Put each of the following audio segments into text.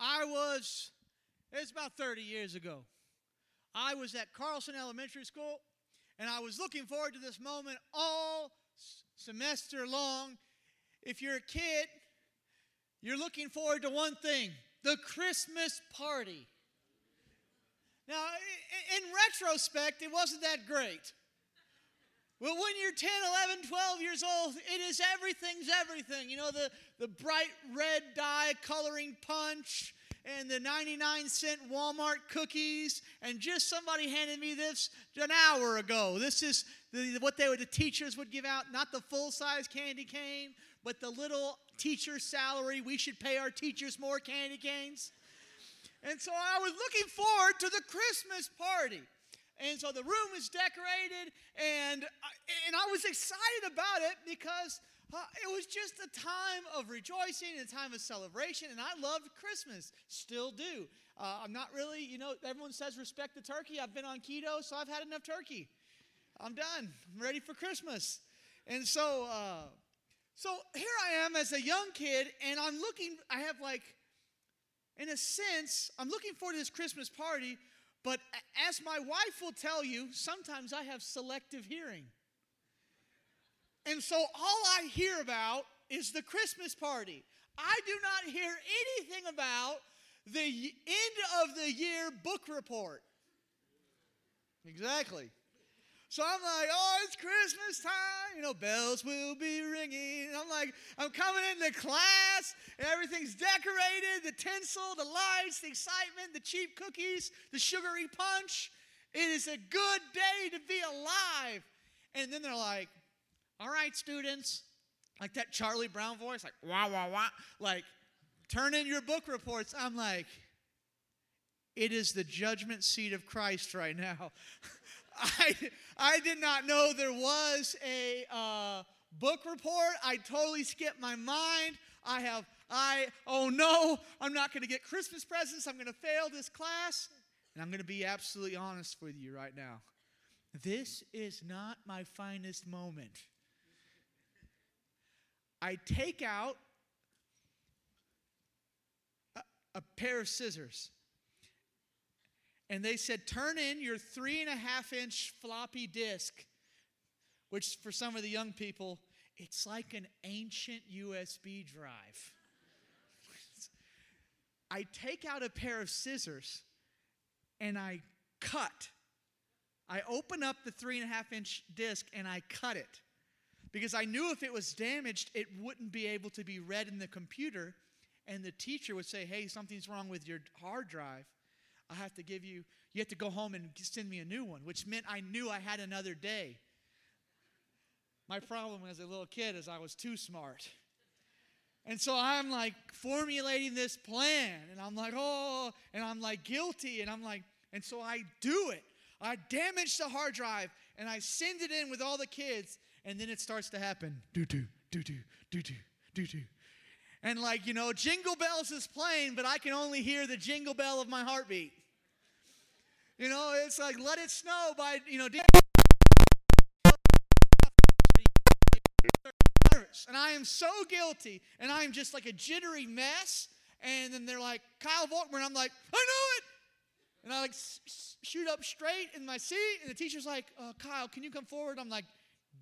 I was, it's about 30 years ago. I was at Carlson Elementary School, and I was looking forward to this moment all semester long. If you're a kid, you're looking forward to one thing the Christmas party. Now, in retrospect, it wasn't that great. Well, when you're 10, 11, 12 years old, it is everything's everything. You know, the, the bright red dye coloring punch and the 99 cent Walmart cookies. And just somebody handed me this an hour ago. This is the, what they would, the teachers would give out, not the full size candy cane, but the little teacher salary. We should pay our teachers more candy canes. And so I was looking forward to the Christmas party. And so the room is decorated, and, and I was excited about it because uh, it was just a time of rejoicing, and a time of celebration, and I loved Christmas, still do. Uh, I'm not really, you know, everyone says respect the turkey. I've been on keto, so I've had enough turkey. I'm done. I'm ready for Christmas. And so, uh, so here I am as a young kid, and I'm looking, I have like, in a sense, I'm looking forward to this Christmas party but as my wife will tell you, sometimes I have selective hearing. And so all I hear about is the Christmas party. I do not hear anything about the end of the year book report. Exactly. So I'm like, oh, it's Christmas time. You know, bells will be ringing. And I'm like, I'm coming into class, and everything's decorated the tinsel, the lights, the excitement, the cheap cookies, the sugary punch. It is a good day to be alive. And then they're like, all right, students, like that Charlie Brown voice, like, wah, wah, wah, like, turn in your book reports. I'm like, it is the judgment seat of Christ right now. I, I did not know there was a uh, book report. I totally skipped my mind. I have, I, oh no, I'm not going to get Christmas presents. I'm going to fail this class. And I'm going to be absolutely honest with you right now. This is not my finest moment. I take out a, a pair of scissors and they said, Turn in your three and a half inch floppy disk, which for some of the young people, it's like an ancient USB drive. I take out a pair of scissors and I cut. I open up the three and a half inch disc and I cut it because I knew if it was damaged, it wouldn't be able to be read in the computer. And the teacher would say, Hey, something's wrong with your hard drive. I have to give you, you have to go home and send me a new one, which meant I knew I had another day. My problem as a little kid is I was too smart. And so I'm like formulating this plan, and I'm like, oh, and I'm like guilty, and I'm like, and so I do it. I damage the hard drive, and I send it in with all the kids, and then it starts to happen. Do do do do do do do do and like you know jingle bells is playing but i can only hear the jingle bell of my heartbeat you know, it's like let it snow by, you know, and I am so guilty, and I am just like a jittery mess. And then they're like, Kyle Volkmer, and I'm like, I know it. And I like shoot up straight in my seat, and the teacher's like, uh, Kyle, can you come forward? I'm like,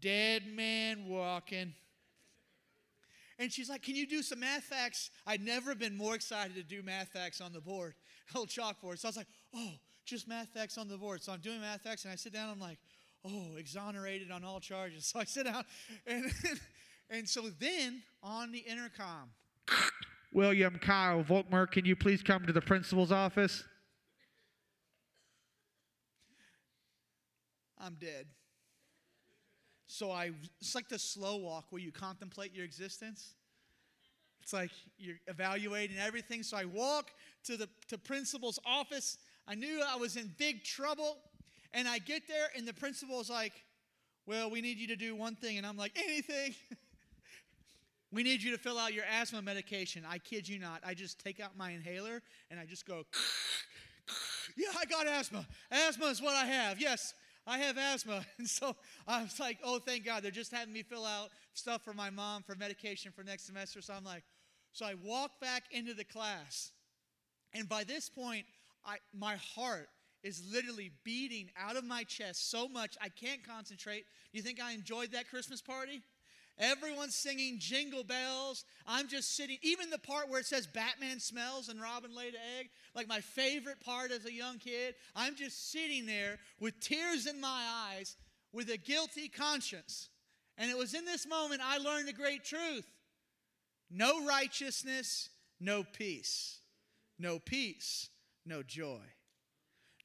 dead man walking. And she's like, Can you do some math facts? I'd never been more excited to do math facts on the board, old chalkboard. So I was like, Oh, just math facts on the board. So I'm doing math facts, and I sit down. I'm like, oh, exonerated on all charges. So I sit down, and and so then on the intercom, William Kyle Volkmer, can you please come to the principal's office? I'm dead. So I, it's like the slow walk where you contemplate your existence. It's like you're evaluating everything. So I walk to the to principal's office I knew I was in big trouble. And I get there, and the principal is like, Well, we need you to do one thing. And I'm like, Anything. we need you to fill out your asthma medication. I kid you not. I just take out my inhaler and I just go, Yeah, I got asthma. Asthma is what I have. Yes, I have asthma. And so I was like, Oh, thank God. They're just having me fill out stuff for my mom for medication for next semester. So I'm like, So I walk back into the class And by this point, I, my heart is literally beating out of my chest so much I can't concentrate. Do you think I enjoyed that Christmas party? Everyone's singing jingle bells. I'm just sitting, even the part where it says Batman smells and Robin laid an egg, like my favorite part as a young kid. I'm just sitting there with tears in my eyes with a guilty conscience. And it was in this moment I learned a great truth no righteousness, no peace. No peace, no joy.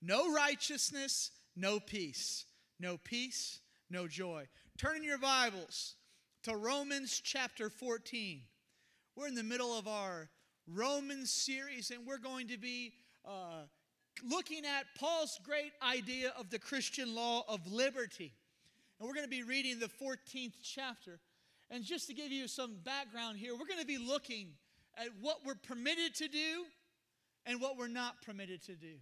No righteousness, no peace. No peace, no joy. Turn in your Bibles to Romans chapter 14. We're in the middle of our Romans series, and we're going to be uh, looking at Paul's great idea of the Christian law of liberty. And we're going to be reading the 14th chapter. And just to give you some background here, we're going to be looking at what we're permitted to do and what we're not permitted to do.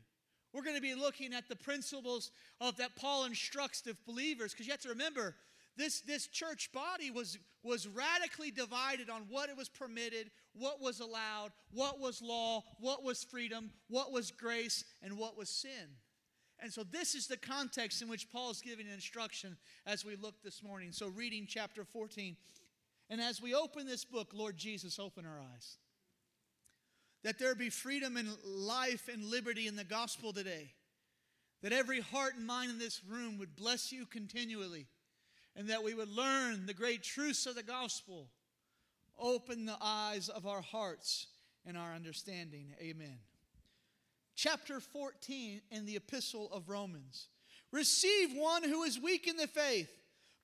We're going to be looking at the principles of that Paul instructs the believers because you have to remember this, this church body was, was radically divided on what it was permitted, what was allowed, what was law, what was freedom, what was grace, and what was sin. And so, this is the context in which Paul is giving instruction as we look this morning. So, reading chapter 14. And as we open this book, Lord Jesus, open our eyes. That there be freedom and life and liberty in the gospel today. That every heart and mind in this room would bless you continually and that we would learn the great truths of the gospel. Open the eyes of our hearts and our understanding. Amen. Chapter 14 in the Epistle of Romans. Receive one who is weak in the faith,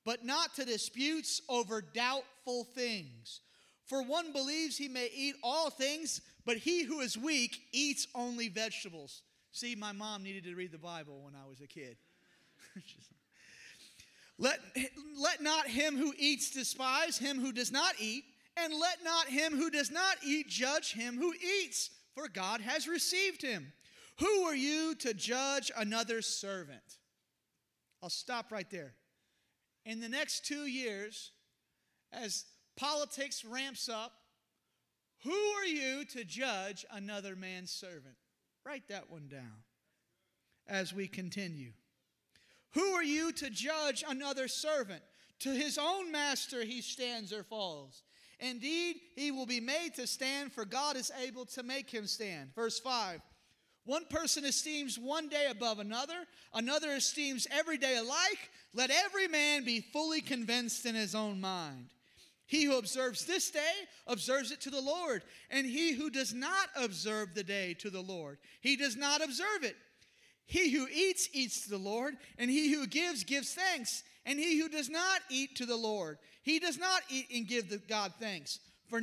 but not to disputes over doubtful things. For one believes he may eat all things, but he who is weak eats only vegetables. See, my mom needed to read the Bible when I was a kid. Let, let not him who eats despise him who does not eat, and let not him who does not eat judge him who eats, for God has received him. Who are you to judge another servant? I'll stop right there. In the next two years, as politics ramps up, who are you to judge another man's servant? Write that one down as we continue. Who are you to judge another servant? To his own master he stands or falls. Indeed, he will be made to stand, for God is able to make him stand. Verse 5 One person esteems one day above another, another esteems every day alike. Let every man be fully convinced in his own mind. He who observes this day observes it to the Lord, and he who does not observe the day to the Lord, he does not observe it he who eats, eats to the Lord, and he who gives, gives thanks. And he who does not eat to the Lord, he does not eat and give the God thanks. For,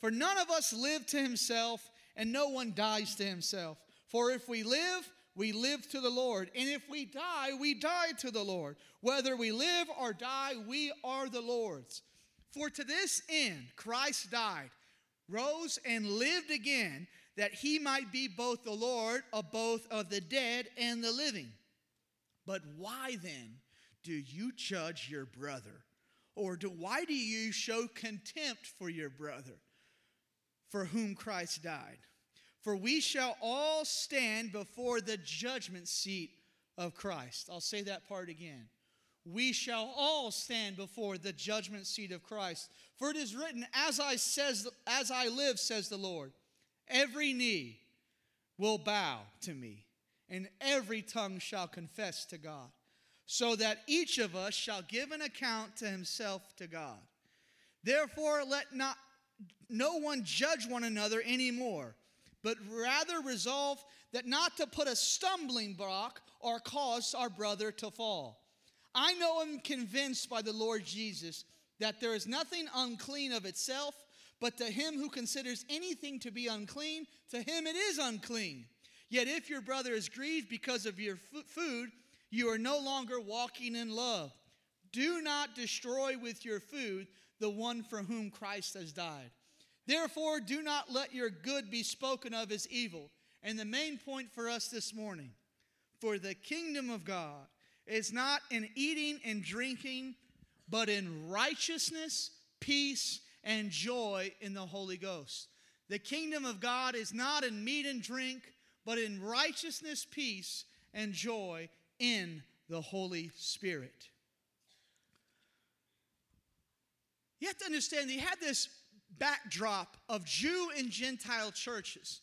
for none of us live to himself, and no one dies to himself. For if we live, we live to the Lord. And if we die, we die to the Lord. Whether we live or die, we are the Lord's. For to this end Christ died, rose, and lived again that he might be both the Lord of both of the dead and the living. But why then do you judge your brother? Or do, why do you show contempt for your brother for whom Christ died? For we shall all stand before the judgment seat of Christ. I'll say that part again. We shall all stand before the judgment seat of Christ. For it is written, as I says as I live says the Lord, Every knee will bow to me, and every tongue shall confess to God, so that each of us shall give an account to himself to God. Therefore, let not no one judge one another anymore, but rather resolve that not to put a stumbling block or cause our brother to fall. I know I'm convinced by the Lord Jesus that there is nothing unclean of itself but to him who considers anything to be unclean, to him it is unclean. Yet if your brother is grieved because of your food, you are no longer walking in love. Do not destroy with your food the one for whom Christ has died. Therefore, do not let your good be spoken of as evil. And the main point for us this morning for the kingdom of God is not in eating and drinking, but in righteousness, peace, and joy in the Holy Ghost. The kingdom of God is not in meat and drink, but in righteousness, peace, and joy in the Holy Spirit. You have to understand, he had this backdrop of Jew and Gentile churches.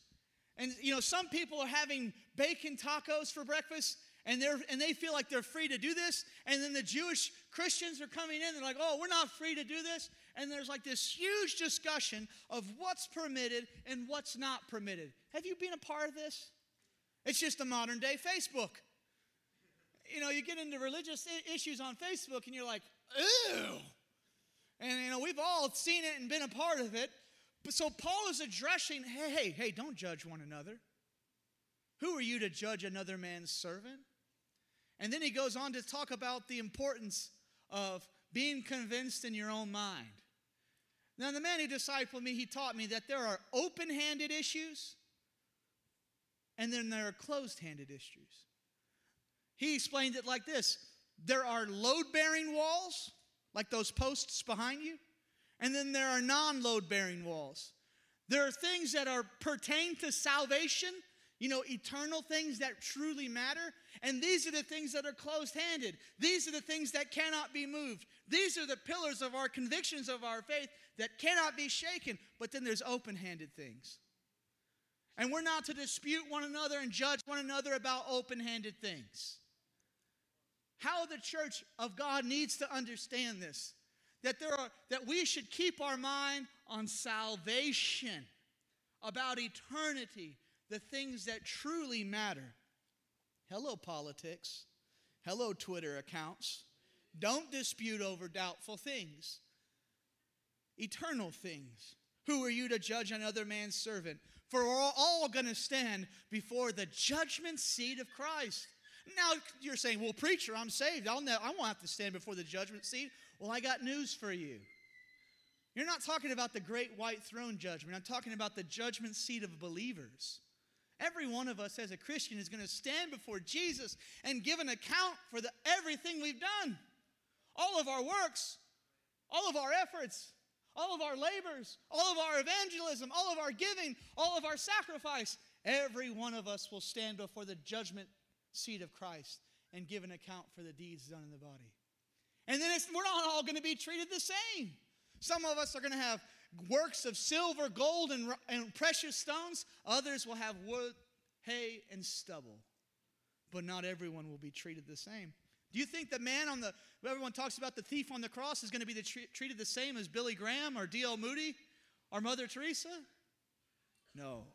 And you know, some people are having bacon tacos for breakfast, and they're and they feel like they're free to do this. And then the Jewish Christians are coming in, they're like, oh, we're not free to do this. And there's like this huge discussion of what's permitted and what's not permitted. Have you been a part of this? It's just a modern day Facebook. You know, you get into religious issues on Facebook and you're like, ew. And, you know, we've all seen it and been a part of it. But so Paul is addressing hey, hey, hey, don't judge one another. Who are you to judge another man's servant? And then he goes on to talk about the importance of being convinced in your own mind. Now, the man who discipled me, he taught me that there are open handed issues and then there are closed handed issues. He explained it like this there are load bearing walls, like those posts behind you, and then there are non load bearing walls. There are things that are pertain to salvation, you know, eternal things that truly matter. And these are the things that are closed handed. These are the things that cannot be moved. These are the pillars of our convictions of our faith that cannot be shaken. But then there's open handed things. And we're not to dispute one another and judge one another about open handed things. How the church of God needs to understand this that there are that we should keep our mind on salvation, about eternity, the things that truly matter. Hello politics. Hello Twitter accounts. Don't dispute over doubtful things. Eternal things. Who are you to judge another man's servant? For we're all going to stand before the judgment seat of Christ. Now you're saying, well, preacher, I'm saved. I'll ne- I won't have to stand before the judgment seat. Well, I got news for you. You're not talking about the great white throne judgment. I'm talking about the judgment seat of believers. Every one of us as a Christian is going to stand before Jesus and give an account for the, everything we've done. All of our works, all of our efforts, all of our labors, all of our evangelism, all of our giving, all of our sacrifice. Every one of us will stand before the judgment seat of Christ and give an account for the deeds done in the body. And then we're not all going to be treated the same. Some of us are going to have works of silver, gold, and, and precious stones. Others will have wood, hay, and stubble. But not everyone will be treated the same. Do you think the man on the, everyone talks about the thief on the cross is going to be the, treated the same as Billy Graham or D.L. Moody or Mother Teresa? No.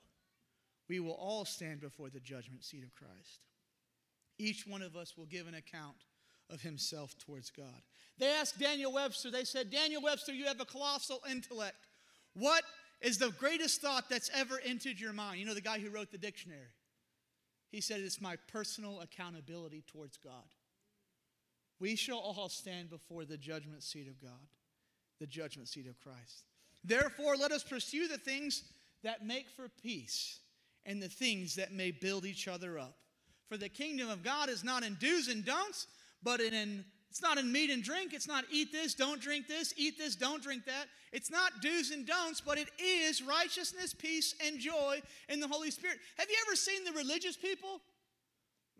We will all stand before the judgment seat of Christ. Each one of us will give an account of himself towards God. They asked Daniel Webster, they said, Daniel Webster, you have a colossal intellect. What is the greatest thought that's ever entered your mind? You know, the guy who wrote the dictionary. He said, It's my personal accountability towards God. We shall all stand before the judgment seat of God, the judgment seat of Christ. Therefore, let us pursue the things that make for peace and the things that may build each other up. For the kingdom of God is not in do's and don'ts, but in it's not in meat and drink. It's not eat this, don't drink this, eat this, don't drink that. It's not do's and don'ts, but it is righteousness, peace, and joy in the Holy Spirit. Have you ever seen the religious people?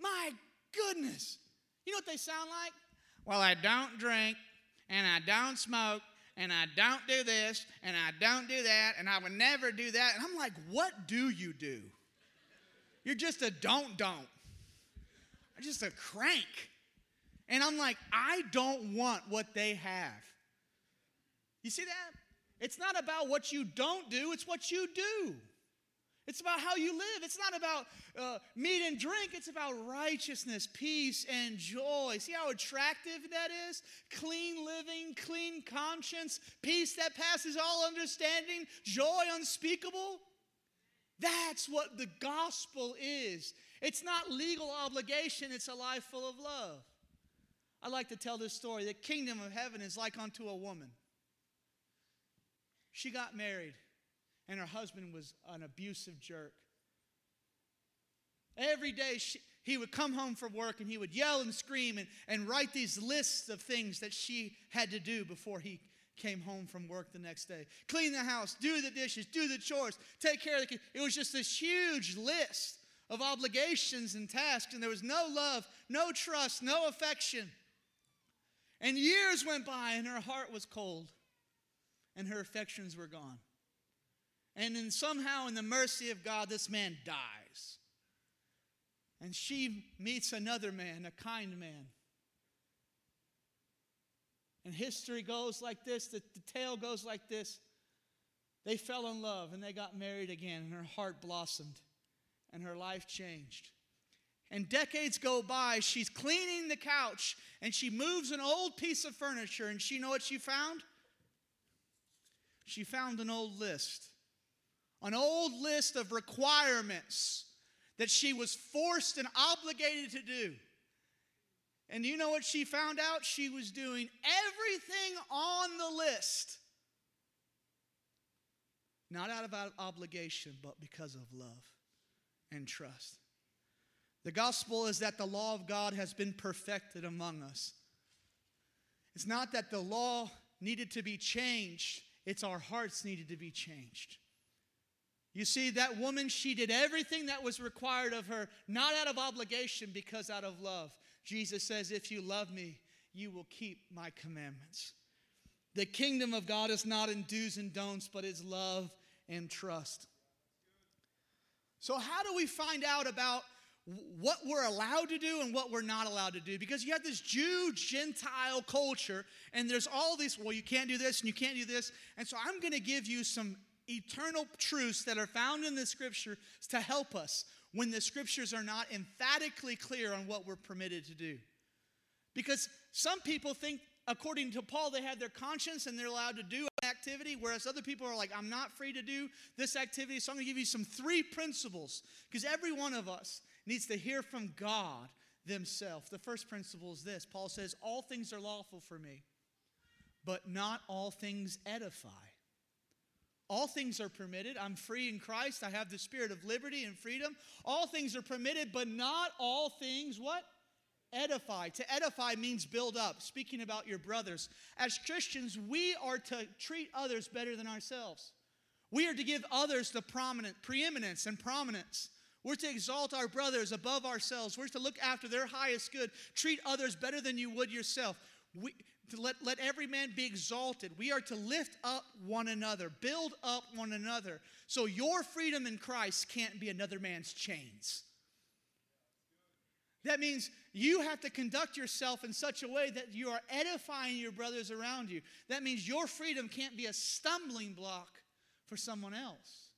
My goodness. You know what they sound like? Well, I don't drink, and I don't smoke, and I don't do this, and I don't do that, and I would never do that. And I'm like, what do you do? You're just a don't don't. You're just a crank. And I'm like, I don't want what they have. You see that? It's not about what you don't do, it's what you do. It's about how you live. It's not about uh, meat and drink. It's about righteousness, peace, and joy. See how attractive that is? Clean living, clean conscience, peace that passes all understanding, joy unspeakable. That's what the gospel is. It's not legal obligation, it's a life full of love. I like to tell this story. The kingdom of heaven is like unto a woman. She got married, and her husband was an abusive jerk. Every day she, he would come home from work and he would yell and scream and, and write these lists of things that she had to do before he came home from work the next day. Clean the house, do the dishes, do the chores, take care of the kids. It was just this huge list of obligations and tasks, and there was no love, no trust, no affection. And years went by, and her heart was cold, and her affections were gone. And then somehow, in the mercy of God, this man dies. And she meets another man, a kind man. And history goes like this, the, the tale goes like this. They fell in love and they got married again, and her heart blossomed and her life changed. And decades go by, she's cleaning the couch and she moves an old piece of furniture, and she know what she found? She found an old list. An old list of requirements that she was forced and obligated to do. And you know what she found out? She was doing everything on the list. Not out of obligation, but because of love and trust. The gospel is that the law of God has been perfected among us. It's not that the law needed to be changed, it's our hearts needed to be changed. You see, that woman, she did everything that was required of her, not out of obligation, because out of love. Jesus says, If you love me, you will keep my commandments. The kingdom of God is not in do's and don'ts, but is love and trust. So, how do we find out about what we're allowed to do and what we're not allowed to do? Because you have this Jew Gentile culture, and there's all these, well, you can't do this and you can't do this. And so, I'm going to give you some eternal truths that are found in the scripture to help us when the scriptures are not emphatically clear on what we're permitted to do. Because some people think, according to Paul, they have their conscience and they're allowed to do an activity, whereas other people are like, I'm not free to do this activity. So I'm going to give you some three principles because every one of us needs to hear from God themselves. The first principle is this Paul says, All things are lawful for me, but not all things edify. All things are permitted. I'm free in Christ. I have the spirit of liberty and freedom. All things are permitted, but not all things what? Edify. To edify means build up. Speaking about your brothers. As Christians, we are to treat others better than ourselves. We are to give others the prominent preeminence and prominence. We're to exalt our brothers above ourselves. We're to look after their highest good. Treat others better than you would yourself. We, let, let every man be exalted. We are to lift up one another, build up one another. So your freedom in Christ can't be another man's chains. That means you have to conduct yourself in such a way that you are edifying your brothers around you. That means your freedom can't be a stumbling block for someone else.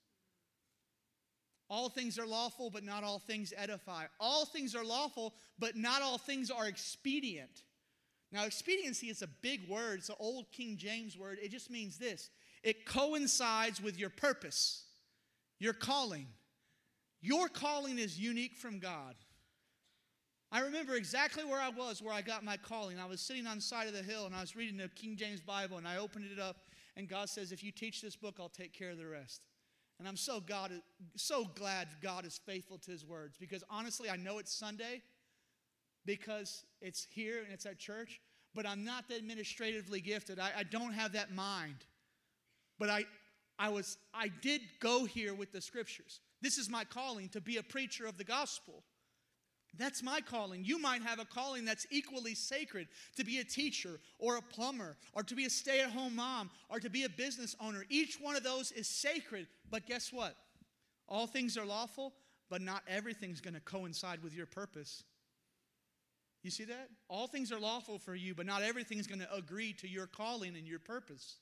All things are lawful, but not all things edify. All things are lawful, but not all things are expedient. Now, expediency is a big word, it's an old King James word. It just means this it coincides with your purpose, your calling. Your calling is unique from God. I remember exactly where I was, where I got my calling. I was sitting on the side of the hill and I was reading the King James Bible and I opened it up and God says, If you teach this book, I'll take care of the rest. And I'm so God so glad God is faithful to his words because honestly, I know it's Sunday because it's here and it's at church, but I'm not that administratively gifted. I, I don't have that mind. But I, I was, I did go here with the scriptures. This is my calling to be a preacher of the gospel. That's my calling. You might have a calling that's equally sacred to be a teacher or a plumber or to be a stay at home mom or to be a business owner. Each one of those is sacred. But guess what? All things are lawful, but not everything's going to coincide with your purpose. You see that? All things are lawful for you, but not everything's going to agree to your calling and your purpose.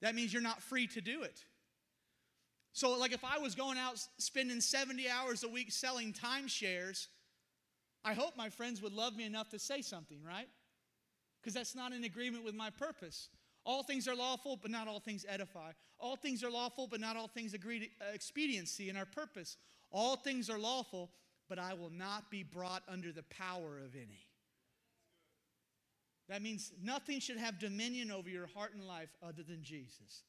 That means you're not free to do it. So, like if I was going out spending 70 hours a week selling timeshares, I hope my friends would love me enough to say something, right? Because that's not in agreement with my purpose. All things are lawful, but not all things edify. All things are lawful, but not all things agree to uh, expediency and our purpose. All things are lawful, but I will not be brought under the power of any. That means nothing should have dominion over your heart and life other than Jesus.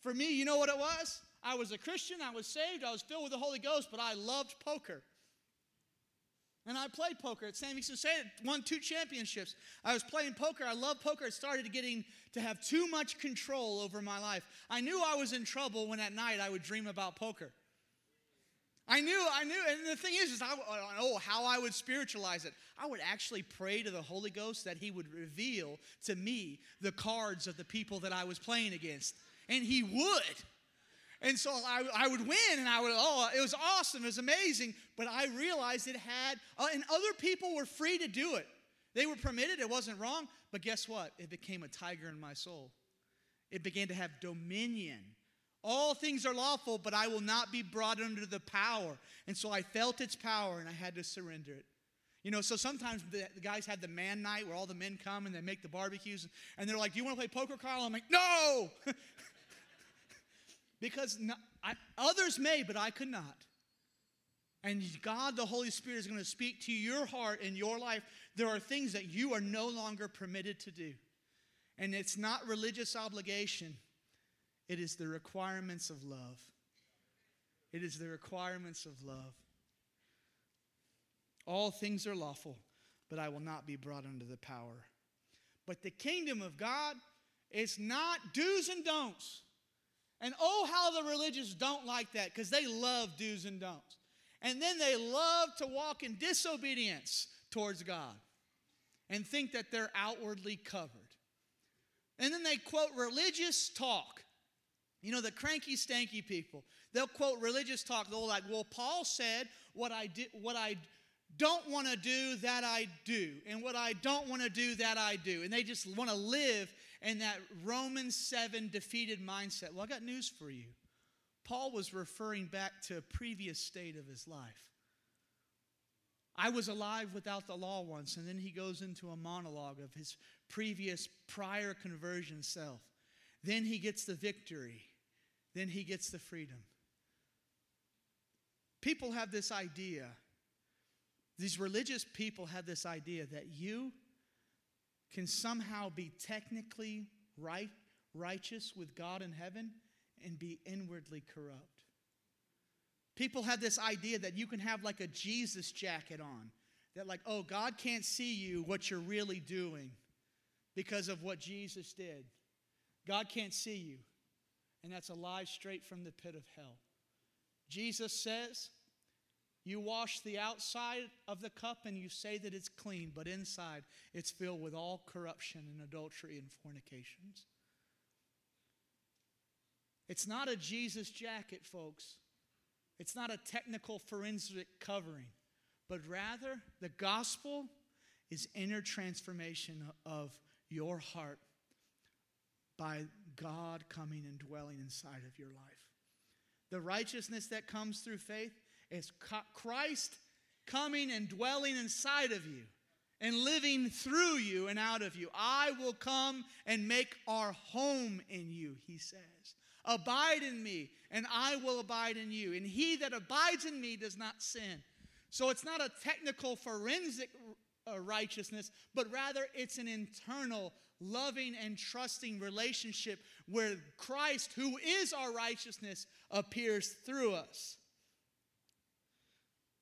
For me, you know what it was? I was a Christian, I was saved, I was filled with the Holy Ghost, but I loved poker. And I played poker at Sam Houston State, won two championships. I was playing poker. I love poker. It started getting to have too much control over my life. I knew I was in trouble when at night I would dream about poker. I knew, I knew, and the thing is, is I, oh, how I would spiritualize it. I would actually pray to the Holy Ghost that He would reveal to me the cards of the people that I was playing against, and He would. And so I, I would win, and I would, oh, it was awesome, it was amazing. But I realized it had, uh, and other people were free to do it. They were permitted, it wasn't wrong. But guess what? It became a tiger in my soul. It began to have dominion all things are lawful, but I will not be brought under the power. And so I felt its power and I had to surrender it. You know, so sometimes the, guys have the man night where all the men come and they make the barbecues and they're like, Do you want to play poker, Carl? I'm like, No! because I, others may, but I could not. And God, the Holy Spirit, is going to speak to your heart and your life. There are things that you are no longer permitted to do. And it's not religious obligation, it is the requirements of love. It is the requirements of love. All things are lawful, but I will not be brought under the power. But the kingdom of God is not do's and don'ts. And oh, how the religious don't like that because they love do's and don'ts. And then they love to walk in disobedience towards God and think that they're outwardly covered. And then they quote religious talk you know, the cranky, stanky people, they'll quote religious talk. They'll like, well, Paul said, what I, did, what I don't want to do, that I do. And what I don't want to do, that I do. And they just want to live in that Romans 7 defeated mindset. Well, I got news for you. Paul was referring back to a previous state of his life. I was alive without the law once, and then he goes into a monologue of his previous prior conversion self. Then he gets the victory then he gets the freedom. People have this idea, these religious people have this idea that you can somehow be technically right, righteous with God in heaven and be inwardly corrupt. People have this idea that you can have like a Jesus jacket on. That, like, oh, God can't see you what you're really doing because of what Jesus did. God can't see you and that's a lie straight from the pit of hell. Jesus says, You wash the outside of the cup and you say that it's clean, but inside it's filled with all corruption and adultery and fornications. It's not a Jesus jacket, folks. It's not a technical forensic covering, but rather the gospel is inner transformation of your heart by God coming and dwelling inside of your life. The righteousness that comes through faith is Christ coming and dwelling inside of you and living through you and out of you. I will come and make our home in you, he says. Abide in me, and I will abide in you. And he that abides in me does not sin. So it's not a technical forensic uh, righteousness, but rather it's an internal loving and trusting relationship where Christ, who is our righteousness, appears through us.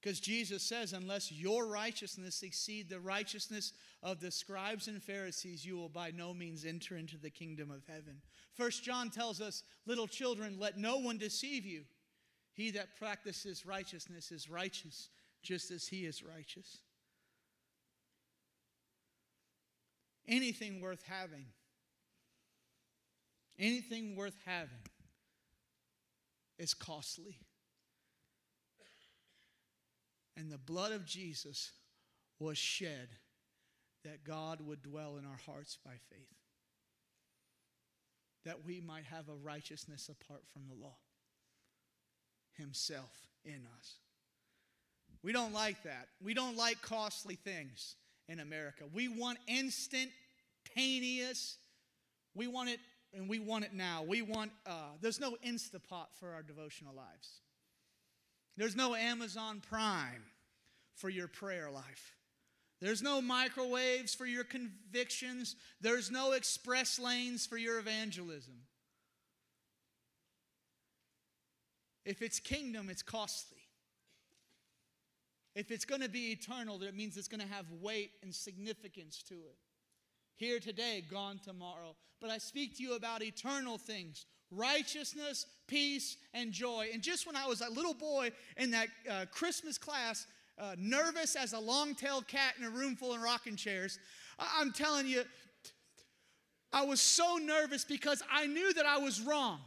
Because Jesus says, unless your righteousness exceed the righteousness of the scribes and Pharisees, you will by no means enter into the kingdom of heaven. First John tells us, little children, let no one deceive you. He that practices righteousness is righteous, just as he is righteous. anything worth having, anything worth having is costly. And the blood of Jesus was shed that God would dwell in our hearts by faith, that we might have a righteousness apart from the law, Himself in us. We don't like that. We don't like costly things in America. We want instantaneous. We want it, and we want it now. We want, uh, there's no Instapot for our devotional lives. There's no Amazon Prime for your prayer life. There's no microwaves for your convictions. There's no express lanes for your evangelism. If it's kingdom, it's costly. If it's going to be eternal, that means it's going to have weight and significance to it. Here today, gone tomorrow. But I speak to you about eternal things righteousness, peace, and joy. And just when I was a little boy in that uh, Christmas class, uh, nervous as a long tailed cat in a room full of rocking chairs, I'm telling you, I was so nervous because I knew that I was wrong.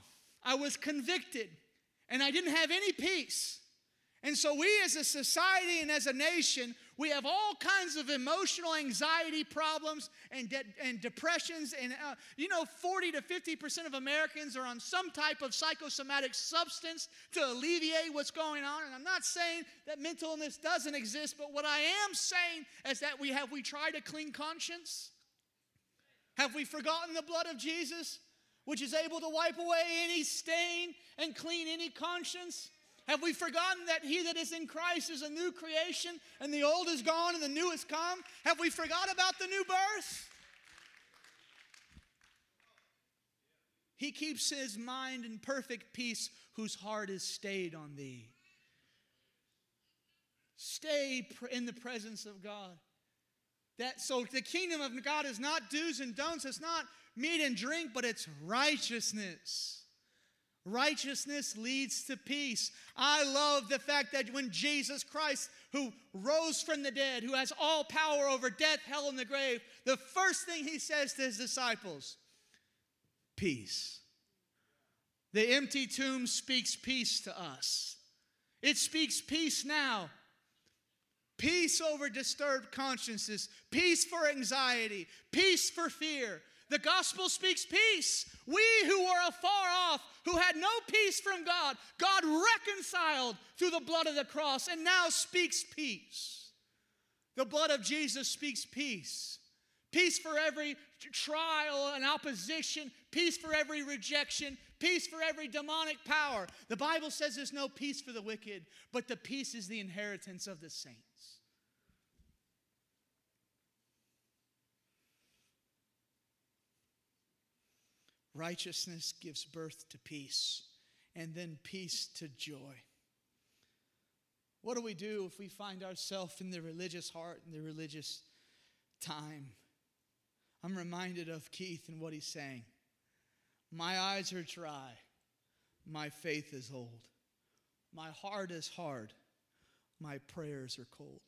I was convicted, and I didn't have any peace. And so, we as a society and as a nation, we have all kinds of emotional anxiety problems and, de- and depressions. And, uh, you know, 40 to 50% of Americans are on some type of psychosomatic substance to alleviate what's going on. And I'm not saying that mental illness doesn't exist, but what I am saying is that we have we tried a clean conscience? Have we forgotten the blood of Jesus, which is able to wipe away any stain and clean any conscience? Have we forgotten that he that is in Christ is a new creation and the old is gone and the new has come? Have we forgot about the new birth? He keeps his mind in perfect peace whose heart is stayed on thee. Stay in the presence of God. That so the kingdom of God is not do's and don'ts, it's not meat and drink, but it's righteousness. Righteousness leads to peace. I love the fact that when Jesus Christ, who rose from the dead, who has all power over death, hell, and the grave, the first thing he says to his disciples, peace. The empty tomb speaks peace to us. It speaks peace now. Peace over disturbed consciences, peace for anxiety, peace for fear, the gospel speaks peace. We who were afar off, who had no peace from God, God reconciled through the blood of the cross and now speaks peace. The blood of Jesus speaks peace. Peace for every trial and opposition, peace for every rejection, peace for every demonic power. The Bible says there's no peace for the wicked, but the peace is the inheritance of the saints. Righteousness gives birth to peace, and then peace to joy. What do we do if we find ourselves in the religious heart and the religious time? I'm reminded of Keith and what he's saying. My eyes are dry, my faith is old, my heart is hard, my prayers are cold.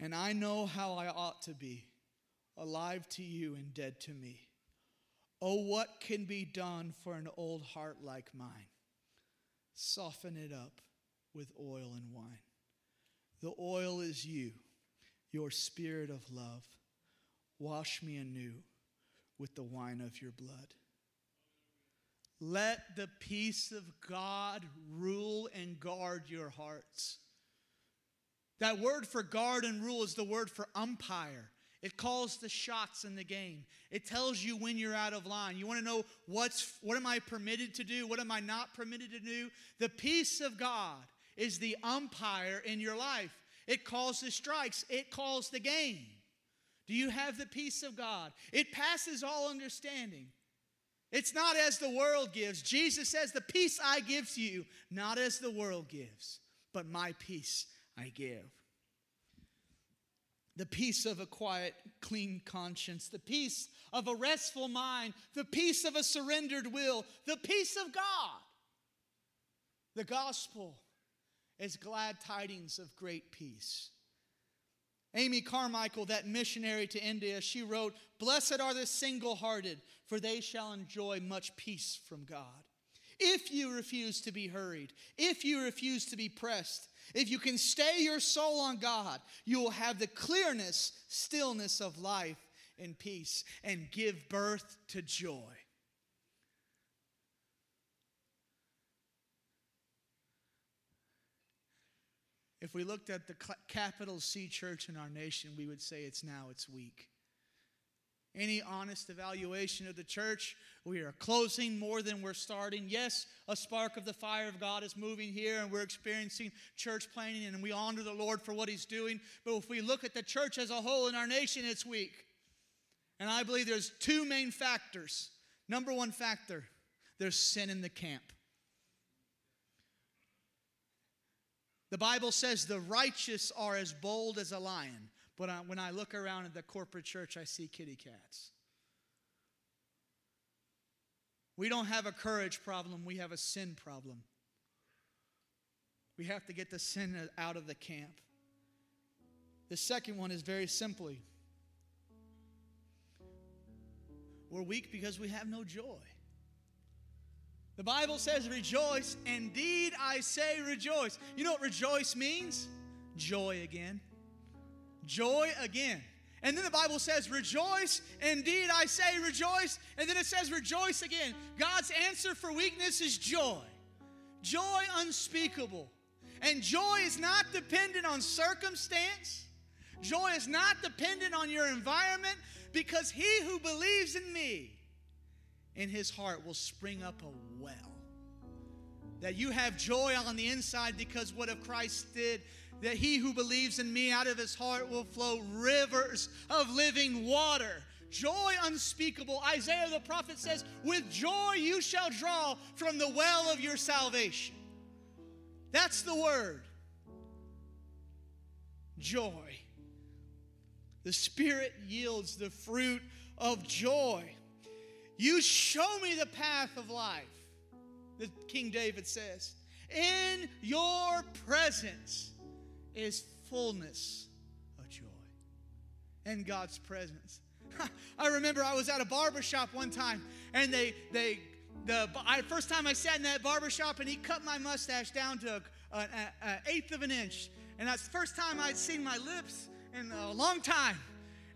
And I know how I ought to be, alive to you and dead to me. Oh, what can be done for an old heart like mine? Soften it up with oil and wine. The oil is you, your spirit of love. Wash me anew with the wine of your blood. Let the peace of God rule and guard your hearts. That word for guard and rule is the word for umpire. It calls the shots in the game. It tells you when you're out of line. You want to know what's what am I permitted to do? What am I not permitted to do? The peace of God is the umpire in your life. It calls the strikes, it calls the game. Do you have the peace of God? It passes all understanding. It's not as the world gives. Jesus says, The peace I give to you, not as the world gives, but my peace I give the peace of a quiet, clean conscience, the peace of a restful mind, the peace of a surrendered will, the peace of God. The gospel is glad tidings of great peace. Amy Carmichael, that missionary to India, she wrote, Blessed are the single hearted, for they shall enjoy much peace from God. If you refuse to be hurried, if you refuse to be pressed, if you can stay your soul on God, you will have the clearness, stillness of life and peace and give birth to joy. If we looked at the capital C church in our nation, we would say it's now it's weak. Any honest evaluation of the church, we are closing more than we're starting. Yes, a spark of the fire of God is moving here, and we're experiencing church planting, and we honor the Lord for what He's doing. But if we look at the church as a whole in our nation, it's weak. And I believe there's two main factors. Number one factor there's sin in the camp. The Bible says the righteous are as bold as a lion. But when I look around at the corporate church, I see kitty cats. We don't have a courage problem, we have a sin problem. We have to get the sin out of the camp. The second one is very simply we're weak because we have no joy. The Bible says, rejoice. Indeed, I say rejoice. You know what rejoice means? Joy again. Joy again. And then the Bible says, rejoice. Indeed, I say rejoice. And then it says, rejoice again. God's answer for weakness is joy. Joy unspeakable. And joy is not dependent on circumstance. Joy is not dependent on your environment because he who believes in me, in his heart will spring up a well. That you have joy on the inside because what of Christ did that he who believes in me out of his heart will flow rivers of living water. Joy unspeakable. Isaiah the prophet says, With joy you shall draw from the well of your salvation. That's the word. Joy. The Spirit yields the fruit of joy. You show me the path of life, the King David says. In your presence is fullness of joy. And God's presence. I remember I was at a barber shop one time and they they the I, first time I sat in that barber shop and he cut my mustache down to an eighth of an inch. And that's the first time I'd seen my lips in a long time.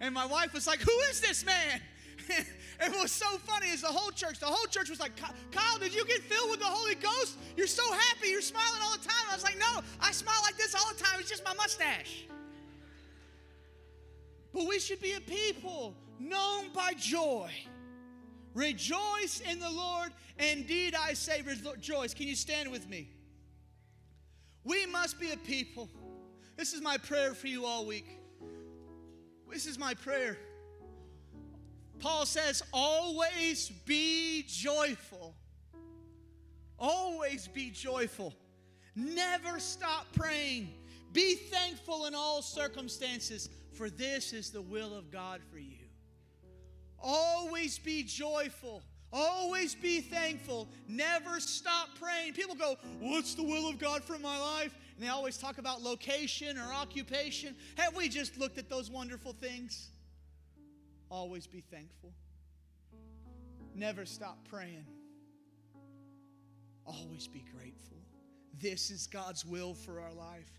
And my wife was like, Who is this man? and what was so funny is the whole church, the whole church was like, Kyle, did you get filled with the Holy Ghost? You're so happy. You're smiling all the time. I was like, no, I smile like this all the time. It's just my mustache. But we should be a people known by joy. Rejoice in the Lord. Indeed, I say rejoice. Can you stand with me? We must be a people. This is my prayer for you all week. This is my prayer Paul says, always be joyful. Always be joyful. Never stop praying. Be thankful in all circumstances, for this is the will of God for you. Always be joyful. Always be thankful. Never stop praying. People go, What's the will of God for my life? And they always talk about location or occupation. Have we just looked at those wonderful things? Always be thankful. Never stop praying. Always be grateful. This is God's will for our life.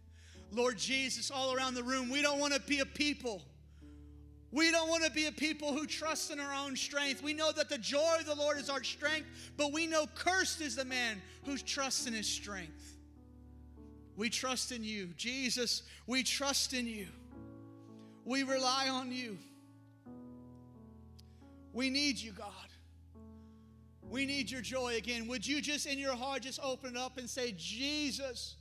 Lord Jesus, all around the room, we don't want to be a people. We don't want to be a people who trust in our own strength. We know that the joy of the Lord is our strength, but we know cursed is the man who trusts in his strength. We trust in you. Jesus, we trust in you. We rely on you. We need you, God. We need your joy again. Would you just in your heart just open it up and say, Jesus,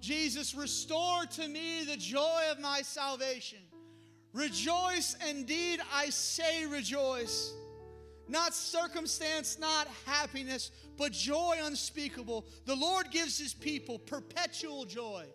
Jesus, restore to me the joy of my salvation. Rejoice, indeed, I say rejoice. Not circumstance, not happiness, but joy unspeakable. The Lord gives his people perpetual joy.